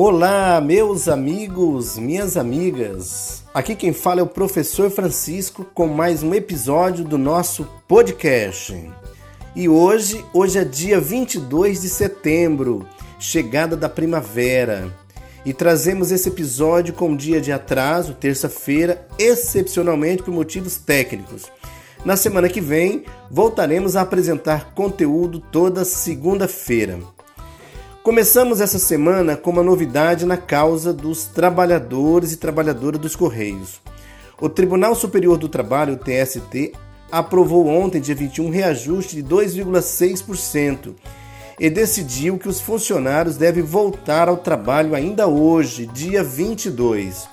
Olá, meus amigos, minhas amigas. Aqui quem fala é o professor Francisco com mais um episódio do nosso podcast. E hoje, hoje é dia 22 de setembro, chegada da primavera. E trazemos esse episódio com um dia de atraso, terça-feira, excepcionalmente por motivos técnicos. Na semana que vem, voltaremos a apresentar conteúdo toda segunda-feira. Começamos essa semana com uma novidade na causa dos trabalhadores e trabalhadoras dos Correios. O Tribunal Superior do Trabalho, TST, aprovou ontem, dia 21, um reajuste de 2,6% e decidiu que os funcionários devem voltar ao trabalho ainda hoje, dia 22.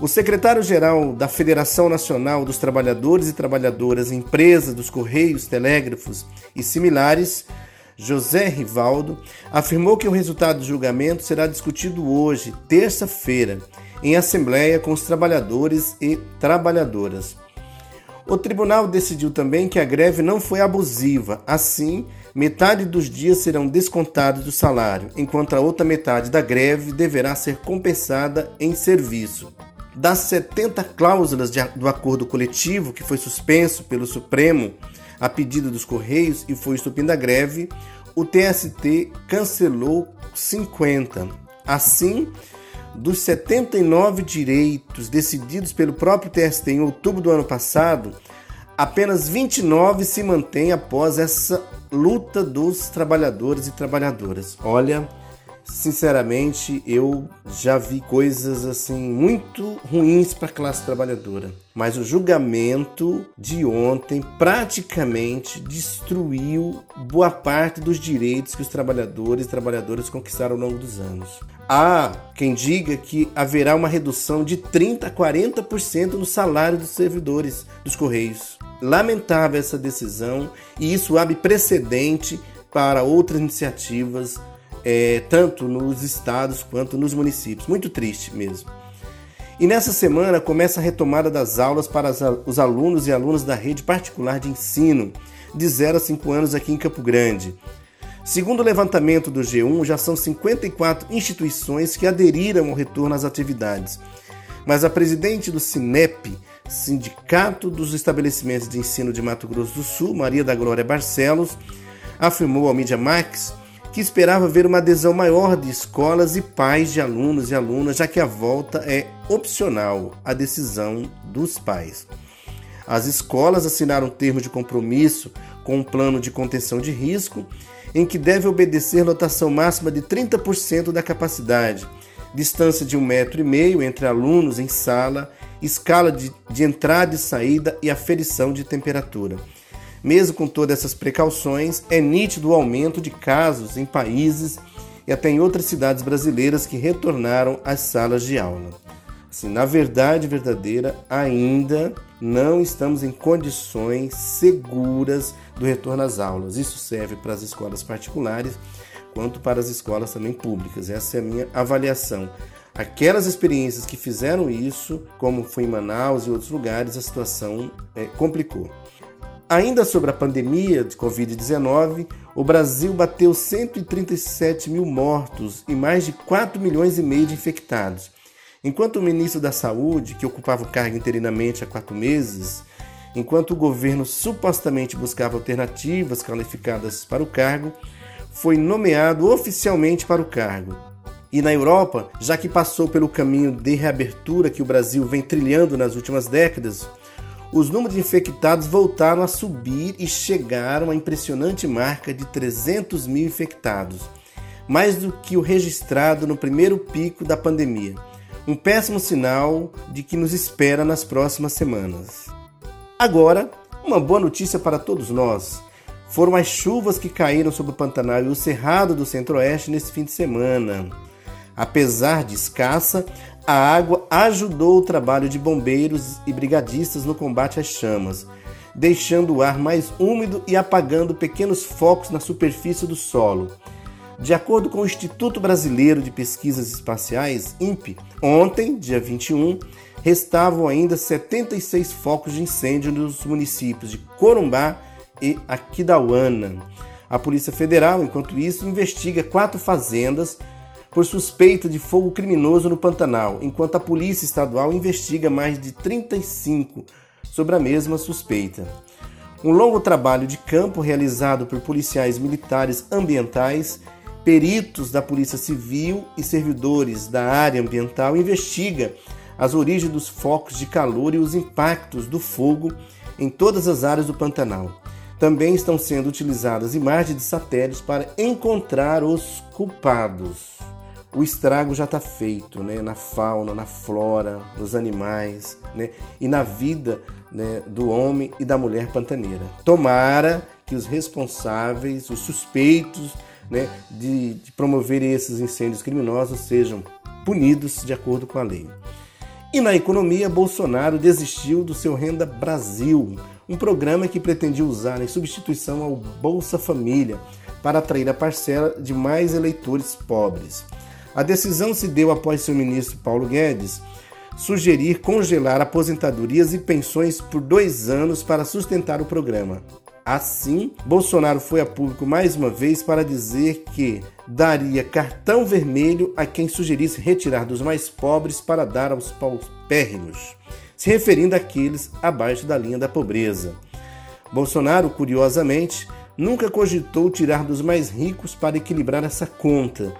O secretário-geral da Federação Nacional dos Trabalhadores e Trabalhadoras, Empresas dos Correios, Telégrafos e similares, José Rivaldo, afirmou que o resultado do julgamento será discutido hoje, terça-feira, em assembleia com os trabalhadores e trabalhadoras. O tribunal decidiu também que a greve não foi abusiva, assim, metade dos dias serão descontados do salário, enquanto a outra metade da greve deverá ser compensada em serviço. Das 70 cláusulas do acordo coletivo que foi suspenso pelo Supremo a pedido dos Correios e foi estupim da greve, o TST cancelou 50. Assim, dos 79 direitos decididos pelo próprio TST em outubro do ano passado, apenas 29 se mantêm após essa luta dos trabalhadores e trabalhadoras. Olha, sinceramente, eu já vi coisas assim muito ruins para a classe trabalhadora. Mas o julgamento de ontem praticamente destruiu boa parte dos direitos que os trabalhadores e trabalhadoras conquistaram ao longo dos anos. Há quem diga que haverá uma redução de 30 a 40% no salário dos servidores dos Correios. Lamentável essa decisão e isso abre precedente para outras iniciativas é, tanto nos estados quanto nos municípios. Muito triste mesmo. E nessa semana começa a retomada das aulas para os alunos e alunas da rede particular de ensino de 0 a 5 anos aqui em Campo Grande. Segundo o levantamento do G1, já são 54 instituições que aderiram ao retorno às atividades. Mas a presidente do SINEP, Sindicato dos Estabelecimentos de Ensino de Mato Grosso do Sul, Maria da Glória Barcelos, afirmou ao Media Max que esperava ver uma adesão maior de escolas e pais de alunos e alunas, já que a volta é opcional, a decisão dos pais. As escolas assinaram termos de compromisso com um plano de contenção de risco, em que deve obedecer lotação máxima de 30% da capacidade, distância de um metro e meio entre alunos em sala, escala de, de entrada e saída e aferição de temperatura. Mesmo com todas essas precauções, é nítido o aumento de casos em países e até em outras cidades brasileiras que retornaram às salas de aula. Assim, na verdade verdadeira, ainda não estamos em condições seguras do retorno às aulas. Isso serve para as escolas particulares quanto para as escolas também públicas. Essa é a minha avaliação. Aquelas experiências que fizeram isso, como foi em Manaus e outros lugares, a situação é, complicou. Ainda sobre a pandemia de Covid-19, o Brasil bateu 137 mil mortos e mais de 4 milhões e meio de infectados. Enquanto o ministro da Saúde, que ocupava o cargo interinamente há quatro meses, enquanto o governo supostamente buscava alternativas qualificadas para o cargo, foi nomeado oficialmente para o cargo. E na Europa, já que passou pelo caminho de reabertura que o Brasil vem trilhando nas últimas décadas, os números de infectados voltaram a subir e chegaram à impressionante marca de 300 mil infectados, mais do que o registrado no primeiro pico da pandemia. Um péssimo sinal de que nos espera nas próximas semanas. Agora, uma boa notícia para todos nós. Foram as chuvas que caíram sobre o Pantanal e o Cerrado do Centro-Oeste nesse fim de semana. Apesar de escassa, a água ajudou o trabalho de bombeiros e brigadistas no combate às chamas, deixando o ar mais úmido e apagando pequenos focos na superfície do solo. De acordo com o Instituto Brasileiro de Pesquisas Espaciais, INPE, ontem, dia 21, restavam ainda 76 focos de incêndio nos municípios de Corumbá e Aquidauana. A Polícia Federal, enquanto isso, investiga quatro fazendas por suspeita de fogo criminoso no Pantanal, enquanto a Polícia Estadual investiga mais de 35 sobre a mesma suspeita. Um longo trabalho de campo realizado por policiais militares ambientais, peritos da Polícia Civil e servidores da área ambiental investiga as origens dos focos de calor e os impactos do fogo em todas as áreas do Pantanal. Também estão sendo utilizadas imagens de satélites para encontrar os culpados o estrago já está feito né, na fauna, na flora, nos animais né, e na vida né, do homem e da mulher pantaneira. Tomara que os responsáveis, os suspeitos né, de, de promover esses incêndios criminosos sejam punidos de acordo com a lei. E na economia, Bolsonaro desistiu do seu Renda Brasil, um programa que pretendia usar em substituição ao Bolsa Família para atrair a parcela de mais eleitores pobres. A decisão se deu após seu ministro Paulo Guedes sugerir congelar aposentadorias e pensões por dois anos para sustentar o programa. Assim, Bolsonaro foi a público mais uma vez para dizer que daria cartão vermelho a quem sugerisse retirar dos mais pobres para dar aos paupérrimos, se referindo àqueles abaixo da linha da pobreza. Bolsonaro, curiosamente, nunca cogitou tirar dos mais ricos para equilibrar essa conta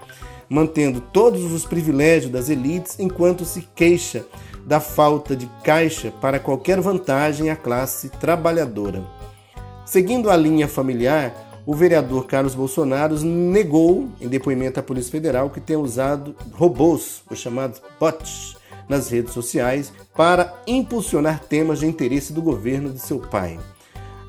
mantendo todos os privilégios das elites enquanto se queixa da falta de caixa para qualquer vantagem à classe trabalhadora. Seguindo a linha familiar, o vereador Carlos Bolsonaro negou, em depoimento à Polícia Federal, que tenha usado robôs, os chamados bots, nas redes sociais para impulsionar temas de interesse do governo de seu pai.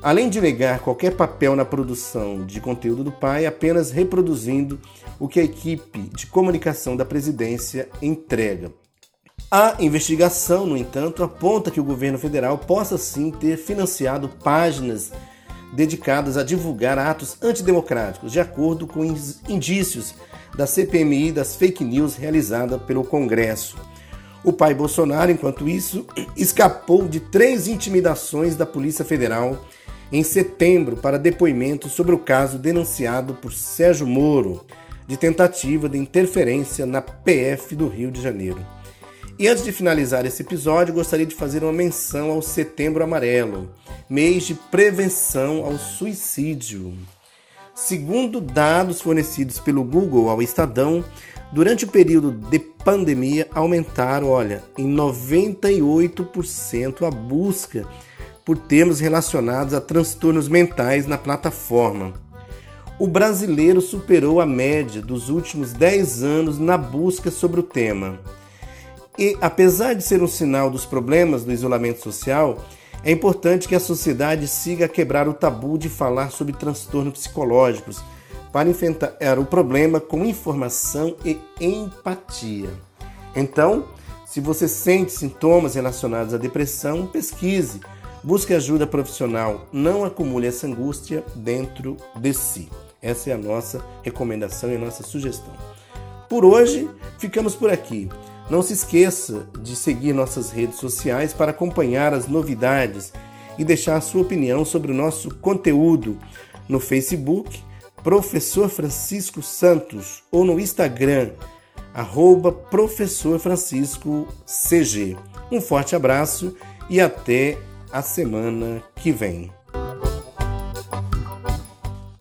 Além de negar qualquer papel na produção de conteúdo do pai, apenas reproduzindo o que a equipe de comunicação da presidência entrega. A investigação, no entanto, aponta que o governo federal possa sim ter financiado páginas dedicadas a divulgar atos antidemocráticos, de acordo com indícios da CPMI das fake news realizada pelo Congresso. O pai Bolsonaro, enquanto isso, escapou de três intimidações da Polícia Federal em setembro para depoimento sobre o caso denunciado por Sérgio Moro de tentativa de interferência na PF do Rio de Janeiro. E antes de finalizar esse episódio, gostaria de fazer uma menção ao Setembro Amarelo, mês de prevenção ao suicídio. Segundo dados fornecidos pelo Google ao Estadão, durante o período de pandemia aumentaram, olha, em 98% a busca por termos relacionados a transtornos mentais na plataforma o brasileiro superou a média dos últimos 10 anos na busca sobre o tema. E, apesar de ser um sinal dos problemas do isolamento social, é importante que a sociedade siga a quebrar o tabu de falar sobre transtornos psicológicos para enfrentar o problema com informação e empatia. Então, se você sente sintomas relacionados à depressão, pesquise, busque ajuda profissional, não acumule essa angústia dentro de si. Essa é a nossa recomendação e a nossa sugestão. Por hoje, ficamos por aqui. Não se esqueça de seguir nossas redes sociais para acompanhar as novidades e deixar a sua opinião sobre o nosso conteúdo no Facebook, Professor Francisco Santos, ou no Instagram, arroba Professor Francisco CG. Um forte abraço e até a semana que vem.